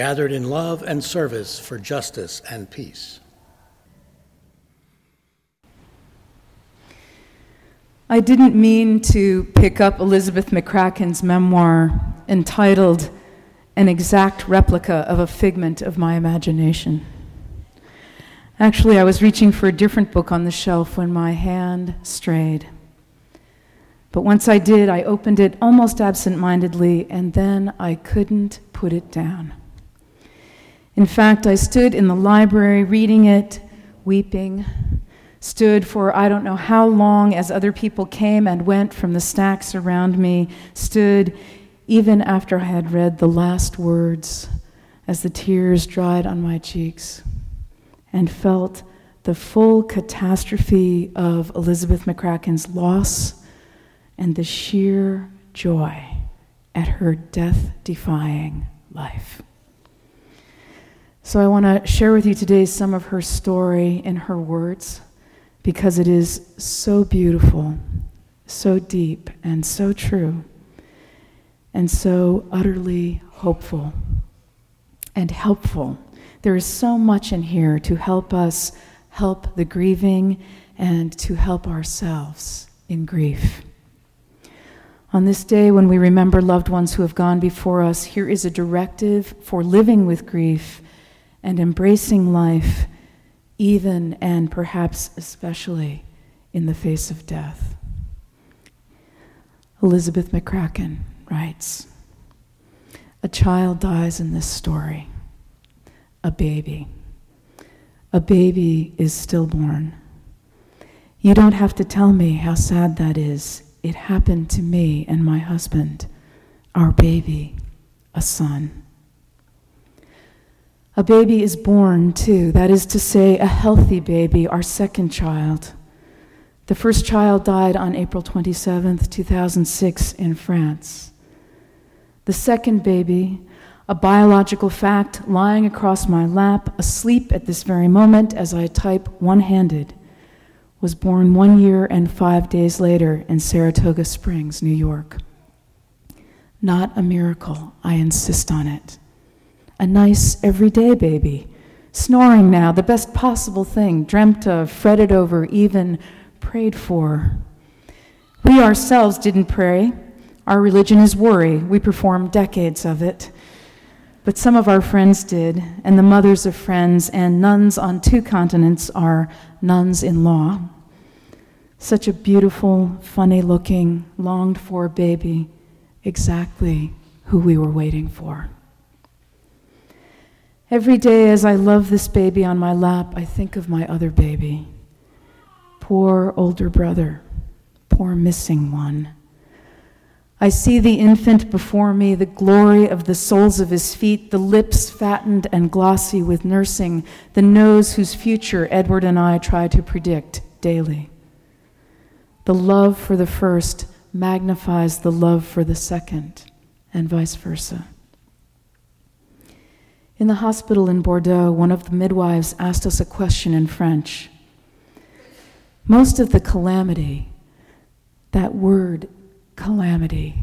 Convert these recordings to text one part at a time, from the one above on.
gathered in love and service for justice and peace. I didn't mean to pick up Elizabeth McCracken's memoir entitled An Exact Replica of a Figment of My Imagination. Actually, I was reaching for a different book on the shelf when my hand strayed. But once I did, I opened it almost absent mindedly, and then I couldn't put it down. In fact, I stood in the library reading it, weeping, stood for I don't know how long as other people came and went from the stacks around me, stood even after I had read the last words as the tears dried on my cheeks, and felt the full catastrophe of Elizabeth McCracken's loss and the sheer joy at her death defying life. So I want to share with you today some of her story in her words because it is so beautiful, so deep, and so true, and so utterly hopeful and helpful. There is so much in here to help us help the grieving and to help ourselves in grief. On this day, when we remember loved ones who have gone before us, here is a directive for living with grief and embracing life, even and perhaps especially in the face of death. Elizabeth McCracken writes A child dies in this story, a baby. A baby is stillborn. You don't have to tell me how sad that is. It happened to me and my husband, our baby, a son. A baby is born, too, that is to say, a healthy baby, our second child. The first child died on April 27, 2006, in France. The second baby, a biological fact lying across my lap, asleep at this very moment as I type one handed, was born one year and five days later in Saratoga Springs, New York. Not a miracle, I insist on it a nice everyday baby, snoring now, the best possible thing, dreamt of, fretted over, even prayed for. We ourselves didn't pray. Our religion is worry. We performed decades of it. But some of our friends did, and the mothers of friends and nuns on two continents are nuns in law. Such a beautiful, funny looking, longed for baby, exactly who we were waiting for. Every day as I love this baby on my lap, I think of my other baby. Poor older brother, poor missing one. I see the infant before me, the glory of the soles of his feet, the lips fattened and glossy with nursing, the nose whose future Edward and I try to predict daily. The love for the first magnifies the love for the second, and vice versa. In the hospital in Bordeaux, one of the midwives asked us a question in French. Most of the calamity, that word calamity,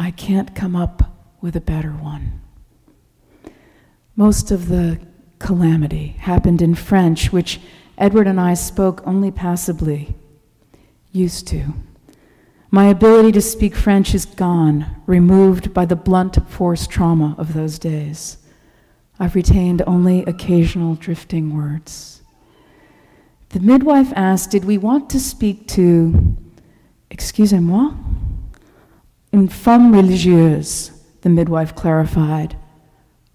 I can't come up with a better one. Most of the calamity happened in French, which Edward and I spoke only passably, used to. My ability to speak French is gone, removed by the blunt force trauma of those days. I've retained only occasional drifting words. The midwife asked, Did we want to speak to, excusez-moi, une femme religieuse, the midwife clarified,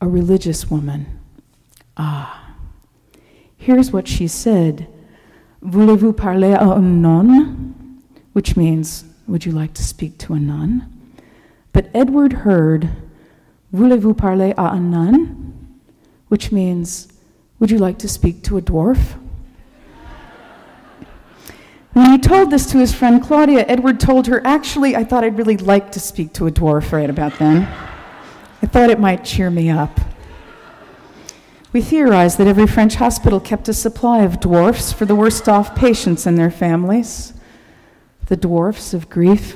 a religious woman. Ah. Here's what she said Voulez-vous parler à un non? Which means, Would you like to speak to a nun? But Edward heard, Voulez-vous parler à un nain? Which means, Would you like to speak to a dwarf? When he told this to his friend Claudia, Edward told her, Actually, I thought I'd really like to speak to a dwarf right about then. I thought it might cheer me up. We theorized that every French hospital kept a supply of dwarfs for the worst off patients and their families, the dwarfs of grief.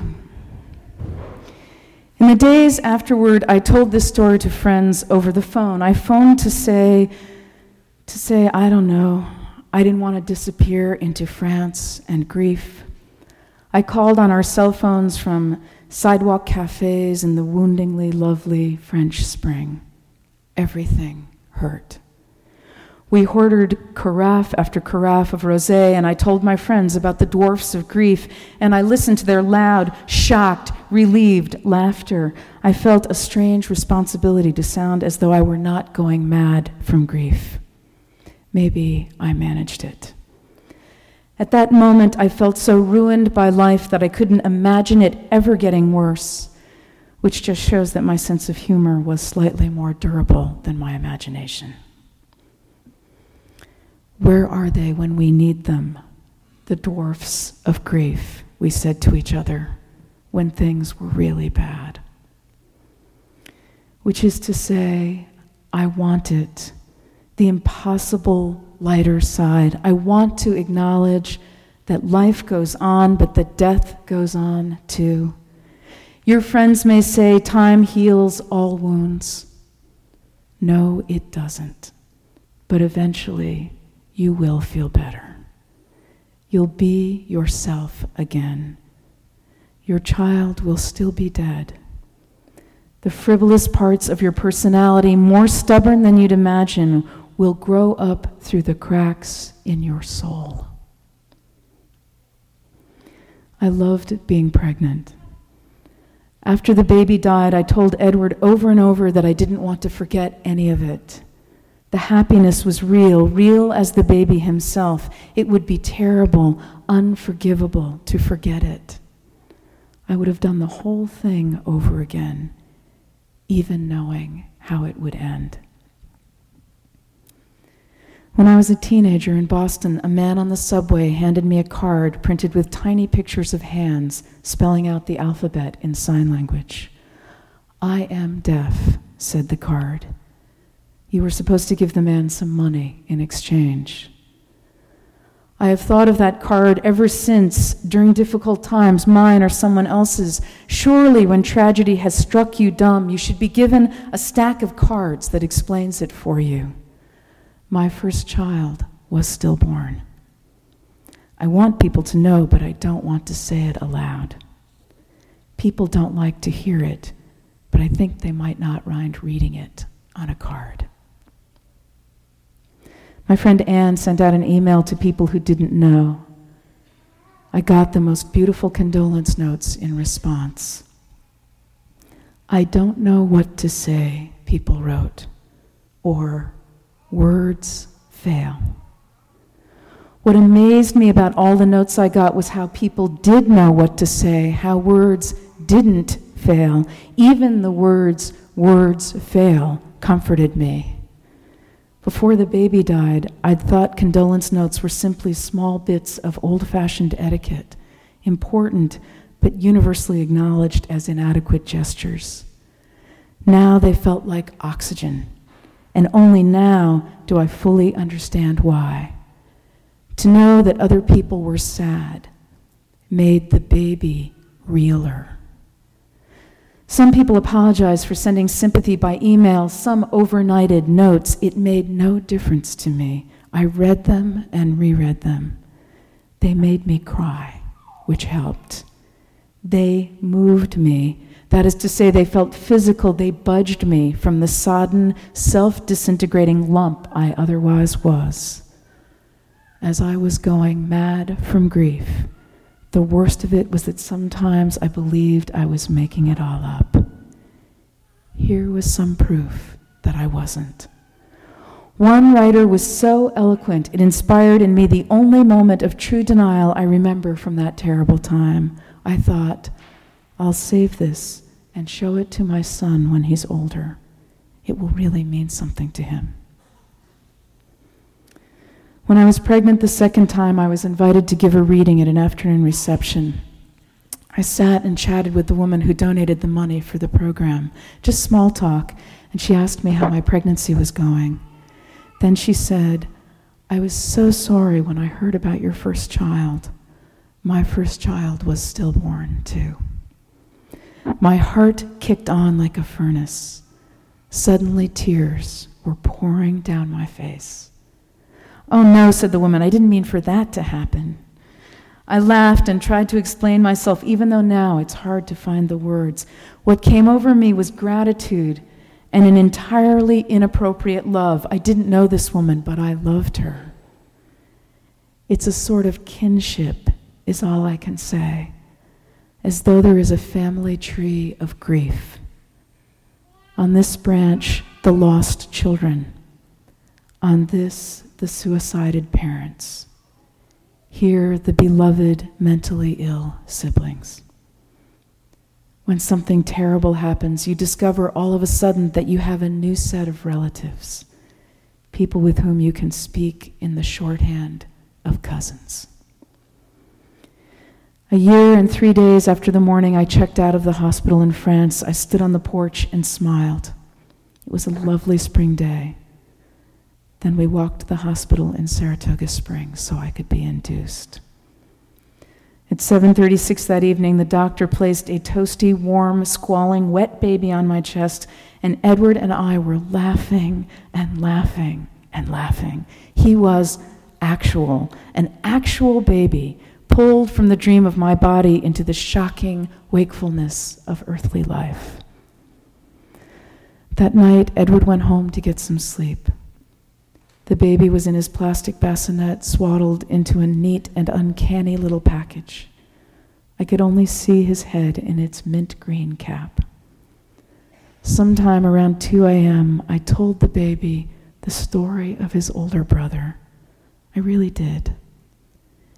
In the days afterward, I told this story to friends over the phone. I phoned to say, to say, I don't know, I didn't want to disappear into France and grief. I called on our cell phones from sidewalk cafes in the woundingly lovely French spring. Everything hurt. We hoarded carafe after carafe of rosé, and I told my friends about the dwarfs of grief, and I listened to their loud, shocked, relieved laughter. I felt a strange responsibility to sound as though I were not going mad from grief. Maybe I managed it. At that moment, I felt so ruined by life that I couldn't imagine it ever getting worse, which just shows that my sense of humor was slightly more durable than my imagination. Where are they when we need them? The dwarfs of grief, we said to each other when things were really bad. Which is to say, I want it the impossible lighter side. I want to acknowledge that life goes on, but that death goes on too. Your friends may say time heals all wounds. No, it doesn't. But eventually, you will feel better. You'll be yourself again. Your child will still be dead. The frivolous parts of your personality, more stubborn than you'd imagine, will grow up through the cracks in your soul. I loved being pregnant. After the baby died, I told Edward over and over that I didn't want to forget any of it. The happiness was real, real as the baby himself. It would be terrible, unforgivable to forget it. I would have done the whole thing over again, even knowing how it would end. When I was a teenager in Boston, a man on the subway handed me a card printed with tiny pictures of hands spelling out the alphabet in sign language. I am deaf, said the card. You were supposed to give the man some money in exchange. I have thought of that card ever since during difficult times, mine or someone else's. Surely, when tragedy has struck you dumb, you should be given a stack of cards that explains it for you my first child was stillborn. I want people to know, but I don't want to say it aloud. People don't like to hear it, but I think they might not mind reading it on a card. My friend Anne sent out an email to people who didn't know. I got the most beautiful condolence notes in response. I don't know what to say, people wrote, or words fail. What amazed me about all the notes I got was how people did know what to say, how words didn't fail. Even the words, words fail, comforted me. Before the baby died, I'd thought condolence notes were simply small bits of old fashioned etiquette, important but universally acknowledged as inadequate gestures. Now they felt like oxygen and only now do I fully understand why. To know that other people were sad made the baby realer. Some people apologize for sending sympathy by email, some overnighted notes. It made no difference to me. I read them and reread them. They made me cry, which helped. They moved me that is to say, they felt physical, they budged me from the sodden, self disintegrating lump I otherwise was. As I was going mad from grief, the worst of it was that sometimes I believed I was making it all up. Here was some proof that I wasn't. One writer was so eloquent, it inspired in me the only moment of true denial I remember from that terrible time. I thought, I'll save this and show it to my son when he's older. it will really mean something to him. When I was pregnant the second time, I was invited to give a reading at an afternoon reception. I sat and chatted with the woman who donated the money for the program, just small talk, and she asked me how my pregnancy was going. Then she said, I was so sorry when I heard about your first child. My first child was stillborn, too. My heart kicked on like a furnace. Suddenly, tears were pouring down my face. Oh, no, said the woman, I didn't mean for that to happen. I laughed and tried to explain myself, even though now it's hard to find the words. What came over me was gratitude and an entirely inappropriate love. I didn't know this woman, but I loved her. It's a sort of kinship, is all I can say, as though there is a family tree of grief. On this branch, the lost children. On this, the suicided parents. Here, the beloved mentally ill siblings. When something terrible happens, you discover all of a sudden that you have a new set of relatives, people with whom you can speak in the shorthand of cousins. A year and three days after the morning I checked out of the hospital in France, I stood on the porch and smiled. It was a lovely spring day. Then we walked to the hospital in Saratoga Springs so I could be induced. At 7:36 that evening, the doctor placed a toasty, warm, squalling, wet baby on my chest, and Edward and I were laughing and laughing and laughing. He was actual, an actual baby pulled from the dream of my body into the shocking wakefulness of earthly life. That night, Edward went home to get some sleep. The baby was in his plastic bassinet, swaddled into a neat and uncanny little package. I could only see his head in its mint green cap. Sometime around 2 a.m., I told the baby the story of his older brother. I really did.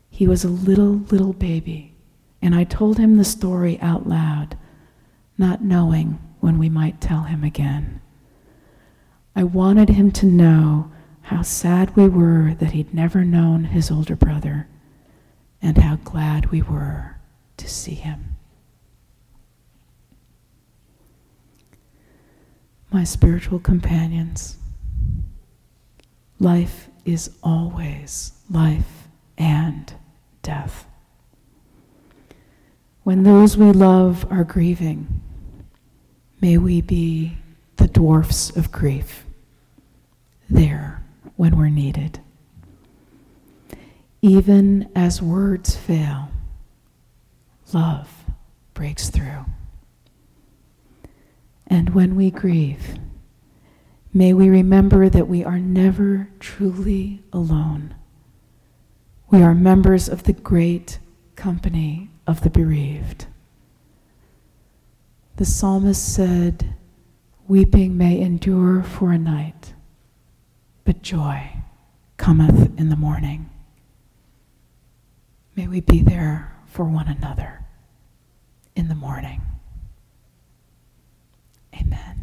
He was a little, little baby, and I told him the story out loud, not knowing when we might tell him again. I wanted him to know how sad we were that he'd never known his older brother, and how glad we were to see him. My spiritual companions, life is always life and death. When those we love are grieving, may we be the dwarfs of grief there when we're needed. Even as words fail, love breaks through. And when we grieve, may we remember that we are never truly alone. We are members of the great company of the bereaved. The psalmist said, Weeping may endure for a night but joy cometh in the morning. May we be there for one another in the morning. Amen.